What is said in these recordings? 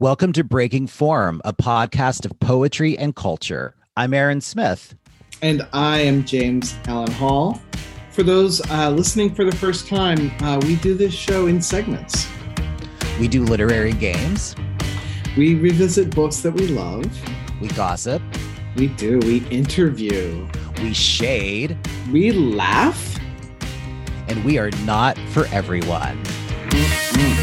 Welcome to Breaking Form, a podcast of poetry and culture. I'm Aaron Smith. And I am James Allen Hall. For those uh, listening for the first time, uh, we do this show in segments. We do literary games. We revisit books that we love. We gossip. We do. We interview. We shade. We laugh. And we are not for everyone. Mm-hmm.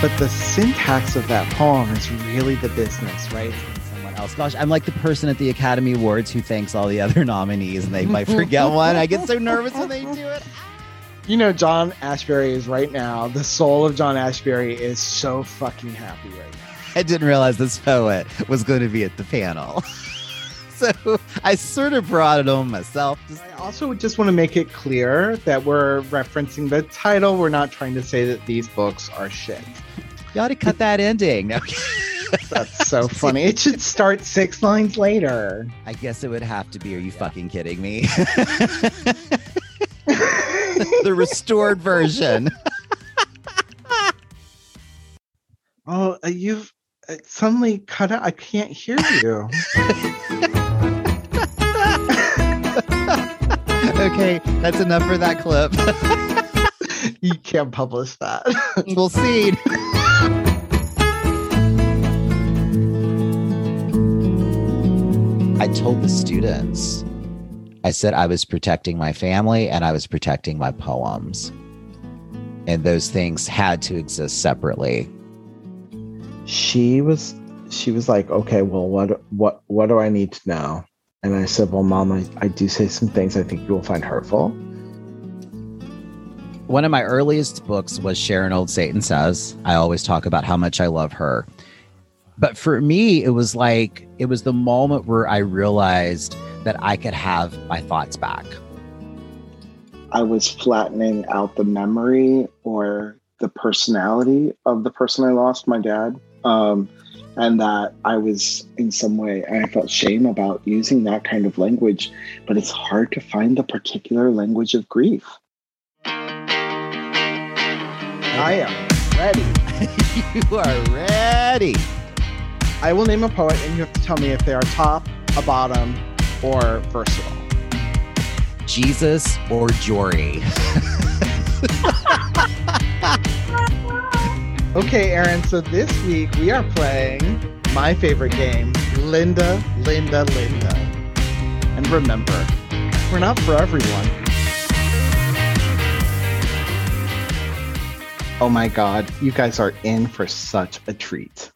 But the syntax of that poem is really the business, right? Someone else. Gosh, I'm like the person at the Academy Awards who thanks all the other nominees and they might forget one. I get so nervous when they do it. You know, John Ashbery is right now, the soul of John Ashbery is so fucking happy right now. I didn't realize this poet was going to be at the panel. so I sort of brought it on myself. I also just want to make it clear that we're referencing the title. We're not trying to say that these books are shit. You ought to cut that ending. No. That's so funny. It should start six lines later. I guess it would have to be. Are you yeah. fucking kidding me? the restored version. oh, uh, you've uh, suddenly cut out. I can't hear you. okay, that's enough for that clip. you can't publish that. we'll see. I told the students, I said I was protecting my family and I was protecting my poems. And those things had to exist separately. She was she was like, okay, well, what what what do I need to know? And I said, well, mom, I, I do say some things I think you will find hurtful. One of my earliest books was Sharon Olds Satan Says. I always talk about how much I love her. But for me, it was like, it was the moment where I realized that I could have my thoughts back. I was flattening out the memory or the personality of the person I lost, my dad. Um, and that I was in some way, and I felt shame about using that kind of language, but it's hard to find the particular language of grief. I am ready. you are ready. I will name a poet, and you have to tell me if they are top, a bottom, or versatile. Jesus or Jory. Okay, Aaron, so this week we are playing my favorite game, Linda, Linda, Linda. And remember, we're not for everyone. Oh my god, you guys are in for such a treat.